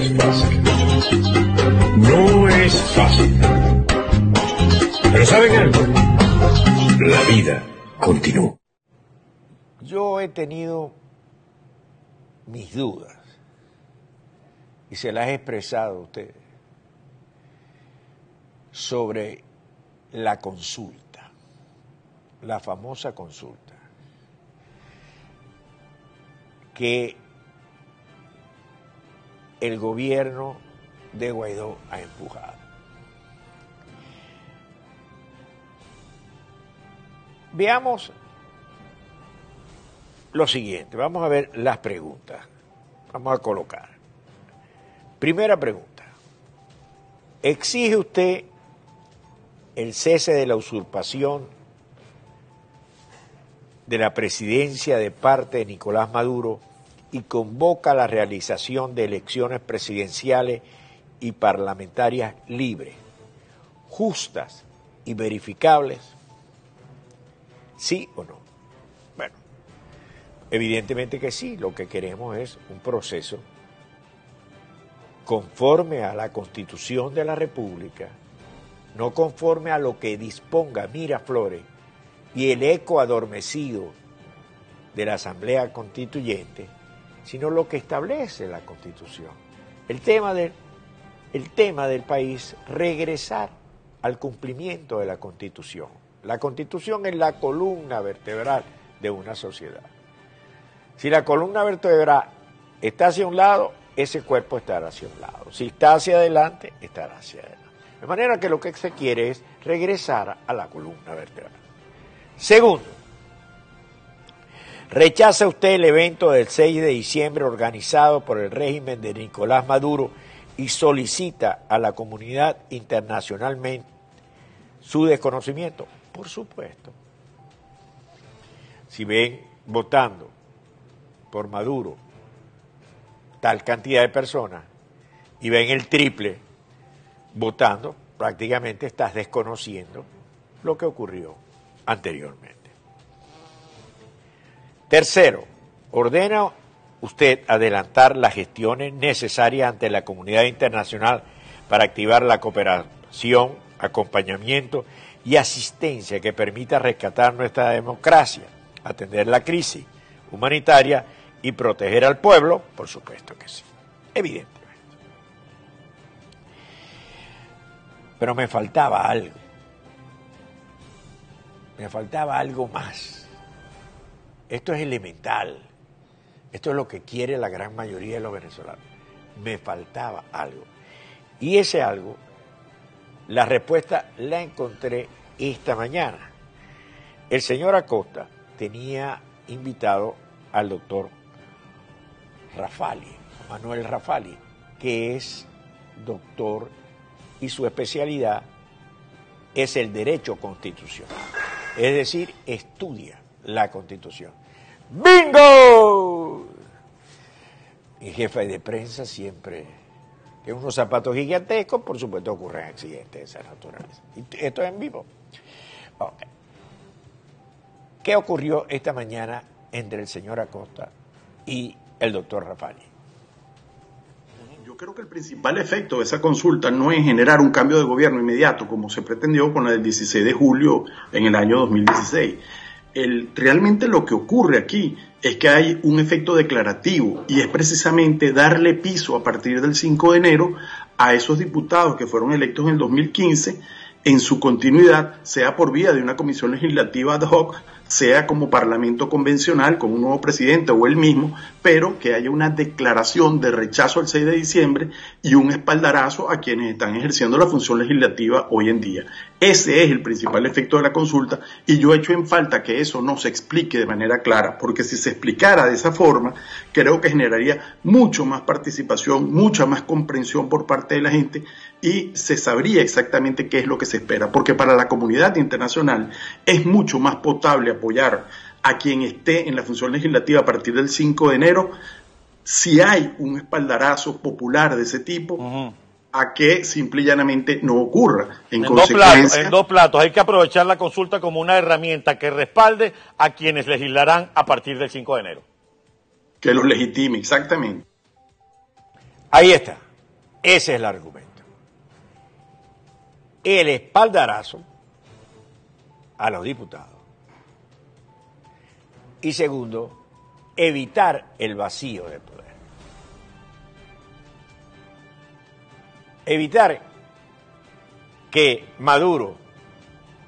es fácil. No es fácil. Pero ¿saben algo? La vida continúa. Yo he tenido mis dudas y se las he expresado a ustedes sobre la consulta, la famosa consulta, que el gobierno de Guaidó ha empujado. Veamos lo siguiente, vamos a ver las preguntas. Vamos a colocar. Primera pregunta. ¿Exige usted el cese de la usurpación de la presidencia de parte de Nicolás Maduro y convoca la realización de elecciones presidenciales y parlamentarias libres, justas y verificables? ¿Sí o no? Bueno, evidentemente que sí, lo que queremos es un proceso conforme a la Constitución de la República, no conforme a lo que disponga Miraflores y el eco adormecido de la Asamblea Constituyente, sino lo que establece la Constitución. El tema del, el tema del país, regresar al cumplimiento de la Constitución. La Constitución es la columna vertebral de una sociedad. Si la columna vertebral está hacia un lado, ese cuerpo estará hacia un lado. Si está hacia adelante, estará hacia adelante. De manera que lo que se quiere es regresar a la columna vertebral. Segundo, rechaza usted el evento del 6 de diciembre organizado por el régimen de Nicolás Maduro y solicita a la comunidad internacionalmente su desconocimiento. Por supuesto. Si ven votando por Maduro tal cantidad de personas y ven el triple votando, prácticamente estás desconociendo lo que ocurrió anteriormente. Tercero, ordena usted adelantar las gestiones necesarias ante la comunidad internacional para activar la cooperación, acompañamiento y asistencia que permita rescatar nuestra democracia, atender la crisis humanitaria y proteger al pueblo, por supuesto que sí, evidentemente. Pero me faltaba algo, me faltaba algo más. Esto es elemental, esto es lo que quiere la gran mayoría de los venezolanos. Me faltaba algo. Y ese algo la respuesta la encontré esta mañana. El señor Acosta tenía invitado al doctor Rafali, Manuel Rafali, que es doctor y su especialidad es el derecho constitucional. Es decir, estudia la constitución. ¡Bingo! Mi jefe de prensa siempre que unos zapatos gigantescos, por supuesto ocurren accidentes de esa naturaleza. esto es en vivo. ¿Qué ocurrió esta mañana entre el señor Acosta y el doctor Rafani? Yo creo que el principal efecto de esa consulta no es generar un cambio de gobierno inmediato, como se pretendió con del 16 de julio en el año 2016. El, realmente lo que ocurre aquí es que hay un efecto declarativo y es precisamente darle piso a partir del 5 de enero a esos diputados que fueron electos en el 2015 en su continuidad, sea por vía de una comisión legislativa ad hoc, sea como parlamento convencional con un nuevo presidente o él mismo, pero que haya una declaración de rechazo al 6 de diciembre y un espaldarazo a quienes están ejerciendo la función legislativa hoy en día. Ese es el principal efecto de la consulta y yo echo en falta que eso no se explique de manera clara, porque si se explicara de esa forma, creo que generaría mucho más participación, mucha más comprensión por parte de la gente y se sabría exactamente qué es lo que se espera, porque para la comunidad internacional es mucho más potable apoyar a quien esté en la función legislativa a partir del 5 de enero si hay un espaldarazo popular de ese tipo. a que simple y llanamente no ocurra. En, dos platos, en dos platos, hay que aprovechar la consulta como una herramienta que respalde a quienes legislarán a partir del 5 de enero. Que los legitime, exactamente. Ahí está. Ese es el argumento. El espaldarazo a los diputados. Y segundo, evitar el vacío de poder. Evitar que Maduro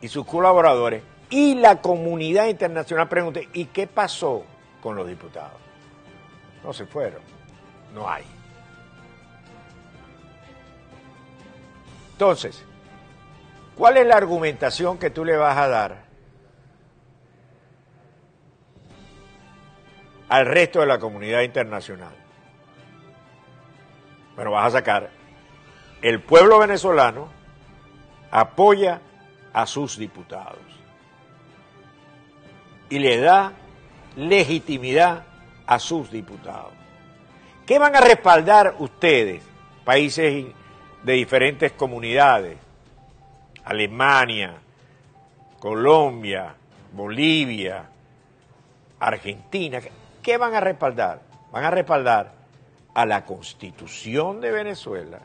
y sus colaboradores y la comunidad internacional pregunten, ¿y qué pasó con los diputados? No se fueron, no hay. Entonces, ¿cuál es la argumentación que tú le vas a dar al resto de la comunidad internacional? Bueno, vas a sacar, el pueblo venezolano apoya a sus diputados y le da legitimidad a sus diputados. ¿Qué van a respaldar ustedes, países de diferentes comunidades? Alemania, Colombia, Bolivia, Argentina. ¿Qué van a respaldar? Van a respaldar a la constitución de Venezuela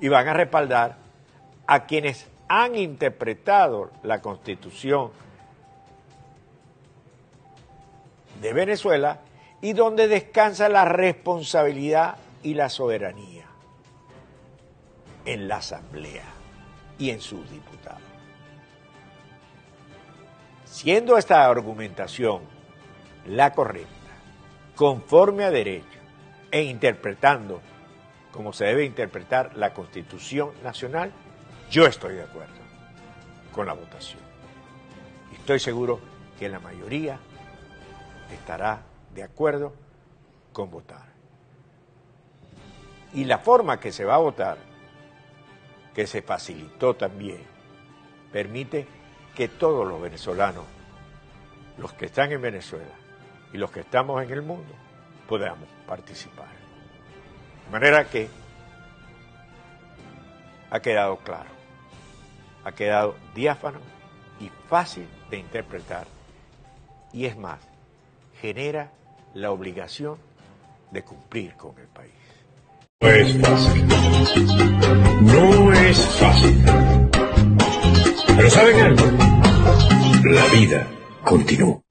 y van a respaldar a quienes han interpretado la constitución de Venezuela y donde descansa la responsabilidad y la soberanía en la Asamblea y en sus diputados. Siendo esta argumentación la correcta, conforme a derecho e interpretando como se debe interpretar la Constitución Nacional, yo estoy de acuerdo con la votación. Estoy seguro que la mayoría estará de acuerdo con votar. Y la forma que se va a votar, que se facilitó también, permite que todos los venezolanos, los que están en Venezuela y los que estamos en el mundo, podamos participar. De manera que ha quedado claro, ha quedado diáfano y fácil de interpretar. Y es más, genera la obligación de cumplir con el país. No es. No es fácil. Pero ¿saben algo? La vida continúa.